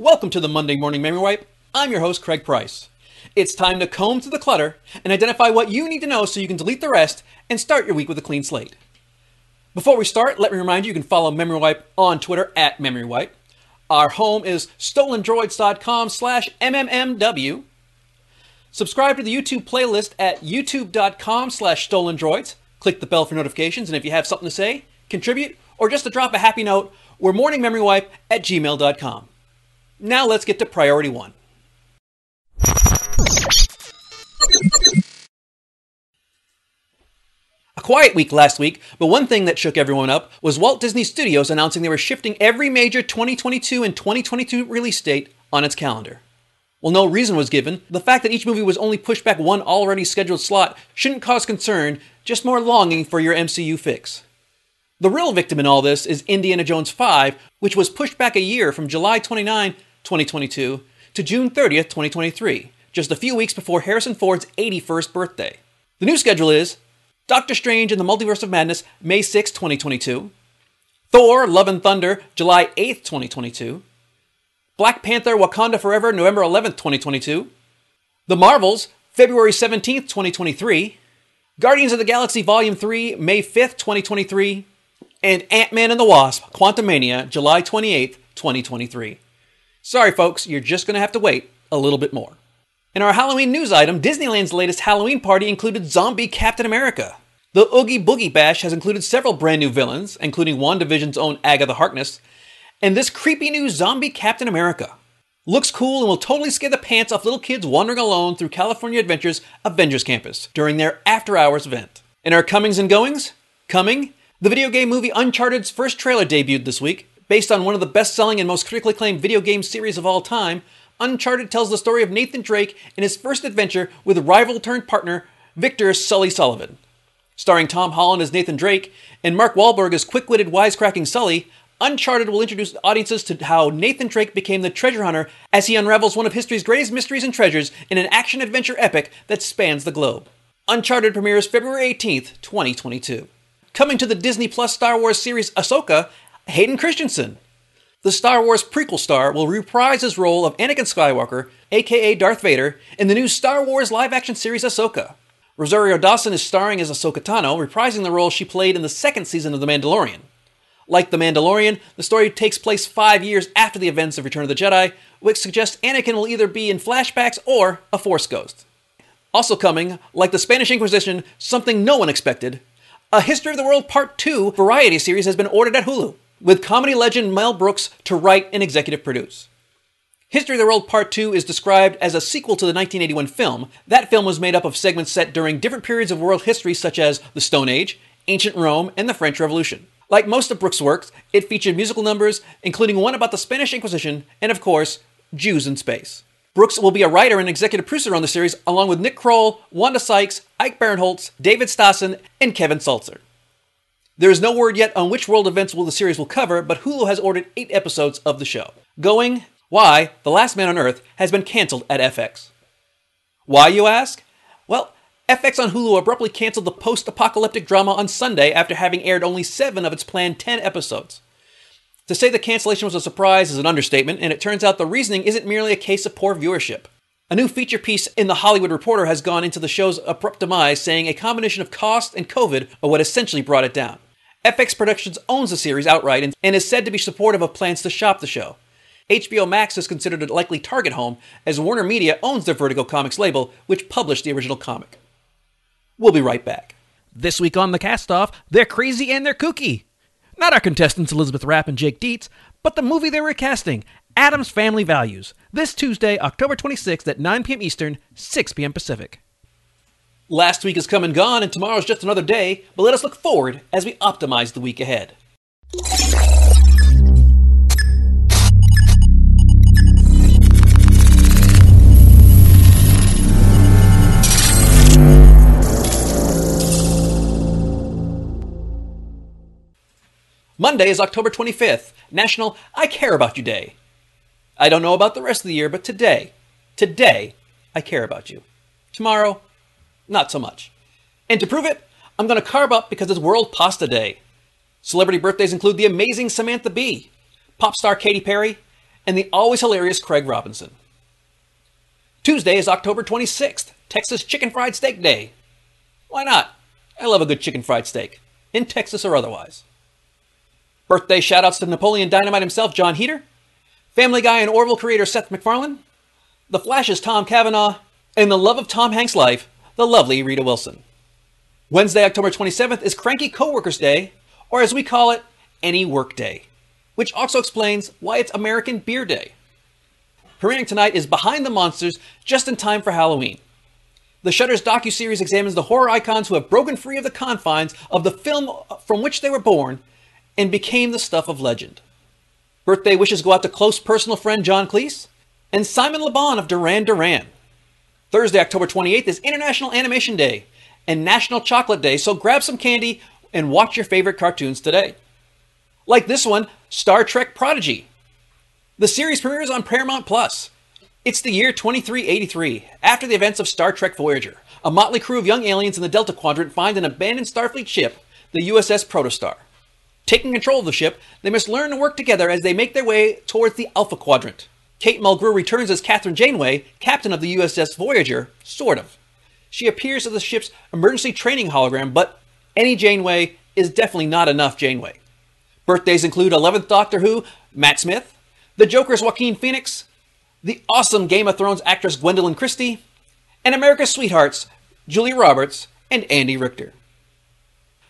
Welcome to the Monday Morning Memory Wipe. I'm your host, Craig Price. It's time to comb through the clutter and identify what you need to know so you can delete the rest and start your week with a clean slate. Before we start, let me remind you you can follow Memory Wipe on Twitter at Memory Wipe. Our home is stolendroids.com slash MMMW. Subscribe to the YouTube playlist at youtube.com slash stolendroids. Click the bell for notifications, and if you have something to say, contribute, or just to drop a happy note, we're morningmemorywipe at gmail.com. Now let's get to priority one. A quiet week last week, but one thing that shook everyone up was Walt Disney Studios announcing they were shifting every major 2022 and 2022 release date on its calendar. While no reason was given, the fact that each movie was only pushed back one already scheduled slot shouldn't cause concern, just more longing for your MCU fix. The real victim in all this is Indiana Jones 5, which was pushed back a year from July 29, 2022 to June 30th, 2023, just a few weeks before Harrison Ford's 81st birthday. The new schedule is Doctor Strange in the Multiverse of Madness, May 6, 2022. Thor, Love and Thunder, July 8th, 2022. Black Panther Wakanda Forever, November 11th, 2022. The Marvels, February 17th, 2023. Guardians of the Galaxy Volume 3, May 5th, 2023. And Ant Man and the Wasp, Quantumania, July 28th, 2023. Sorry, folks, you're just going to have to wait a little bit more. In our Halloween news item, Disneyland's latest Halloween party included zombie Captain America. The Oogie Boogie Bash has included several brand new villains, including WandaVision's own Agatha Harkness, and this creepy new zombie Captain America. Looks cool and will totally scare the pants off little kids wandering alone through California Adventure's Avengers Campus during their after hours event. In our comings and goings, coming, the video game movie Uncharted's first trailer debuted this week. Based on one of the best selling and most critically acclaimed video game series of all time, Uncharted tells the story of Nathan Drake in his first adventure with rival turned partner Victor Sully Sullivan. Starring Tom Holland as Nathan Drake and Mark Wahlberg as quick witted, wisecracking Sully, Uncharted will introduce audiences to how Nathan Drake became the treasure hunter as he unravels one of history's greatest mysteries and treasures in an action adventure epic that spans the globe. Uncharted premieres February 18th, 2022. Coming to the Disney Plus Star Wars series Ahsoka, Hayden Christensen. The Star Wars prequel star will reprise his role of Anakin Skywalker, aka Darth Vader, in the new Star Wars live action series Ahsoka. Rosario Dawson is starring as Ahsoka Tano, reprising the role she played in the second season of The Mandalorian. Like The Mandalorian, the story takes place five years after the events of Return of the Jedi, which suggests Anakin will either be in flashbacks or a Force ghost. Also coming, like the Spanish Inquisition, something no one expected, a History of the World Part 2 variety series has been ordered at Hulu, with comedy legend Mel Brooks to write and executive produce. History of the World Part 2 is described as a sequel to the 1981 film. That film was made up of segments set during different periods of world history, such as the Stone Age, ancient Rome, and the French Revolution. Like most of Brooks' works, it featured musical numbers, including one about the Spanish Inquisition, and of course, Jews in space. Brooks will be a writer and executive producer on the series, along with Nick Kroll, Wanda Sykes, Ike Barinholtz, David Stassen, and Kevin Sulzer. There is no word yet on which world events will the series will cover, but Hulu has ordered eight episodes of the show. Going, Y: The Last Man on Earth has been canceled at FX. Why, you ask? Well, FX on Hulu abruptly canceled the post apocalyptic drama on Sunday after having aired only seven of its planned 10 episodes. To say the cancellation was a surprise is an understatement, and it turns out the reasoning isn't merely a case of poor viewership. A new feature piece in The Hollywood Reporter has gone into the show's abrupt demise, saying a combination of cost and COVID are what essentially brought it down. FX Productions owns the series outright and is said to be supportive of plans to shop the show. HBO Max is considered a likely target home, as Warner Media owns their Vertigo Comics label, which published the original comic. We'll be right back. This week on the cast off, they're crazy and they're kooky. Not our contestants Elizabeth Rapp and Jake Dietz, but the movie they were casting, Addams Family Values, this Tuesday, October 26th at 9 p.m. Eastern, 6 p.m. Pacific. Last week is come and gone, and tomorrow's just another day, but let us look forward as we optimize the week ahead. Monday is October 25th, National I Care About You Day. I don't know about the rest of the year, but today, today, I care about you. Tomorrow, not so much. And to prove it, I'm going to carve up because it's World Pasta Day. Celebrity birthdays include the amazing Samantha Bee, pop star Katy Perry, and the always hilarious Craig Robinson. Tuesday is October 26th, Texas Chicken Fried Steak Day. Why not? I love a good chicken fried steak, in Texas or otherwise. Birthday shoutouts to Napoleon Dynamite himself, Jon Heder, Family Guy and Orville creator Seth MacFarlane, The Flash's Tom Cavanagh, and the love of Tom Hanks' life, the lovely Rita Wilson. Wednesday, October 27th is Cranky Coworkers Day, or as we call it, Any Work Day, which also explains why it's American Beer Day. Premiering tonight is Behind the Monsters, just in time for Halloween. The Shudder's docu-series examines the horror icons who have broken free of the confines of the film from which they were born and became the stuff of legend. Birthday wishes go out to close personal friend John Cleese and Simon Le Bon of Duran Duran. Thursday, October 28th is International Animation Day and National Chocolate Day, so grab some candy and watch your favorite cartoons today. Like this one, Star Trek Prodigy. The series premieres on Paramount Plus. It's the year 2383, after the events of Star Trek Voyager. A motley crew of young aliens in the Delta Quadrant find an abandoned Starfleet ship, the USS Protostar. Taking control of the ship, they must learn to work together as they make their way towards the Alpha Quadrant. Kate Mulgrew returns as Kathryn Janeway, captain of the USS Voyager, sort of. She appears as the ship's emergency training hologram, but any Janeway is definitely not enough Janeway. Birthdays include 11th Doctor Who, Matt Smith, the Joker's Joaquin Phoenix, the awesome Game of Thrones actress Gwendoline Christie, and America's Sweethearts, Julia Roberts and Andy Richter.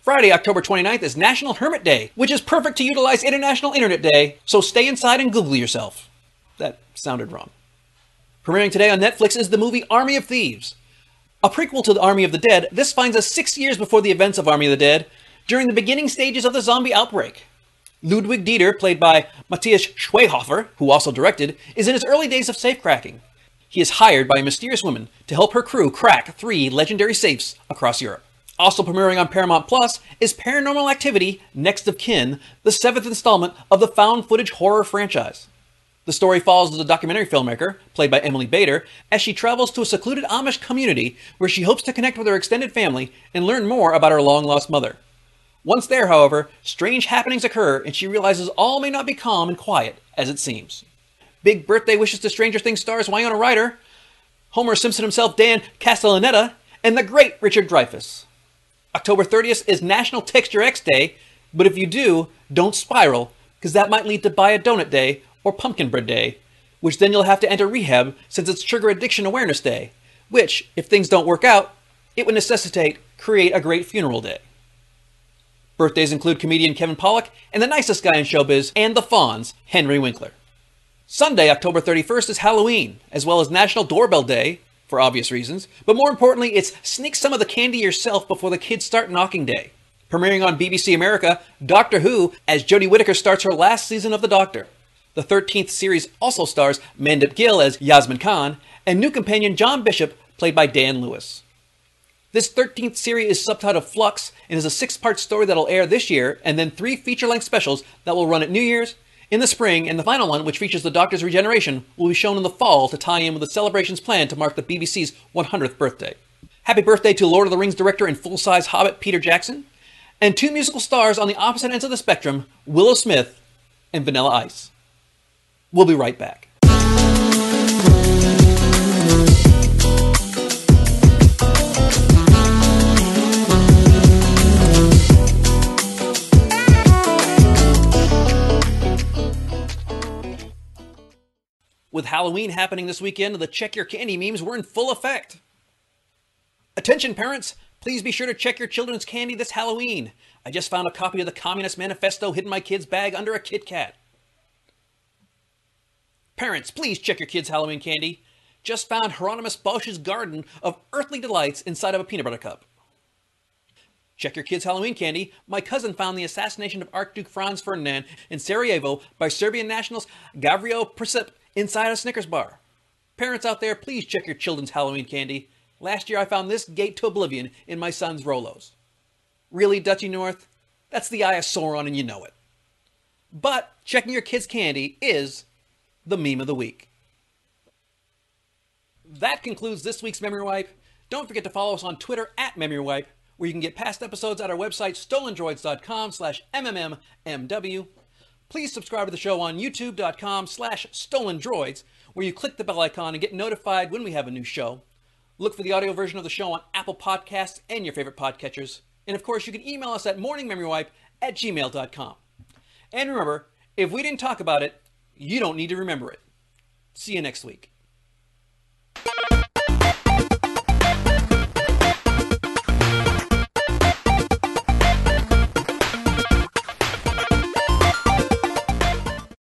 Friday, October 29th is National Hermit Day, which is perfect to utilize International Internet Day, so stay inside and Google yourself. That sounded wrong. Premiering today on Netflix is the movie Army of Thieves. A prequel to the Army of the Dead, this finds us six years before the events of Army of the Dead, during the beginning stages of the zombie outbreak. Ludwig Dieter, played by Matthias Schweighöfer, who also directed, is in his early days of safecracking. He is hired by a mysterious woman to help her crew crack three legendary safes across Europe. Also premiering on Paramount Plus is Paranormal Activity Next of Kin, the seventh installment of the found footage horror franchise. The story follows the documentary filmmaker, played by Emily Bader, as she travels to a secluded Amish community where she hopes to connect with her extended family and learn more about her long lost mother. Once there, however, strange happenings occur and she realizes all may not be calm and quiet as it seems. Big birthday wishes to Stranger Things stars Winona Ryder, Homer Simpson himself Dan Castellaneta, and the great Richard Dreyfuss. October 30th is National Texture X Day, but if you do, don't spiral, because that might lead to Buy a Donut Day or Pumpkin Bread Day, which then you'll have to enter rehab since it's Sugar Addiction Awareness Day, which, if things don't work out, it would necessitate create a great funeral day. Birthdays include comedian Kevin Pollak and the nicest guy in showbiz and the Fonz, Henry Winkler. Sunday, October 31st is Halloween, as well as National Doorbell Day, for obvious reasons, but more importantly, it's Sneak Some of the Candy Yourself Before the Kids Start Knocking Day. Premiering on BBC America, Doctor Who, as Jodie Whittaker starts her last season of The Doctor. The 13th series also stars Mandip Gill as Yasmin Khan, and new companion John Bishop, played by Dan Lewis. This 13th series is subtitled Flux and is a six part story that'll air this year, and then three feature length specials that will run at New Year's, in the spring, and the final one, which features the Doctor's regeneration, will be shown in the fall to tie in with the celebrations planned to mark the BBC's 100th birthday. Happy birthday to Lord of the Rings director and full size Hobbit Peter Jackson, and two musical stars on the opposite ends of the spectrum, Willow Smith and Vanilla Ice. We'll be right back. With Halloween happening this weekend, the check your candy memes were in full effect. Attention parents, please be sure to check your children's candy this Halloween. I just found a copy of the Communist Manifesto hidden in my kid's bag under a Kit Kat. Parents, please check your kids' Halloween candy. Just found Hieronymus Bosch's garden of earthly delights inside of a peanut butter cup. Check your kids' Halloween candy. My cousin found the assassination of Archduke Franz Ferdinand in Sarajevo by Serbian nationals Gavrilo Princip inside a Snickers bar. Parents out there, please check your children's Halloween candy. Last year I found this gate to oblivion in my son's Rolos. Really, Dutchy North? That's the eye of Sauron and you know it. But checking your kids' candy is the meme of the week. That concludes this week's Memory Wipe. Don't forget to follow us on Twitter at Memory Wipe, where you can get past episodes at our website stolendroids.com slash mmmmw. Please subscribe to the show on youtube.com slash stolendroids, where you click the bell icon and get notified when we have a new show. Look for the audio version of the show on Apple Podcasts and your favorite podcatchers. And of course, you can email us at morningmemorywipe at gmail.com. And remember, if we didn't talk about it, you don't need to remember it. See you next week.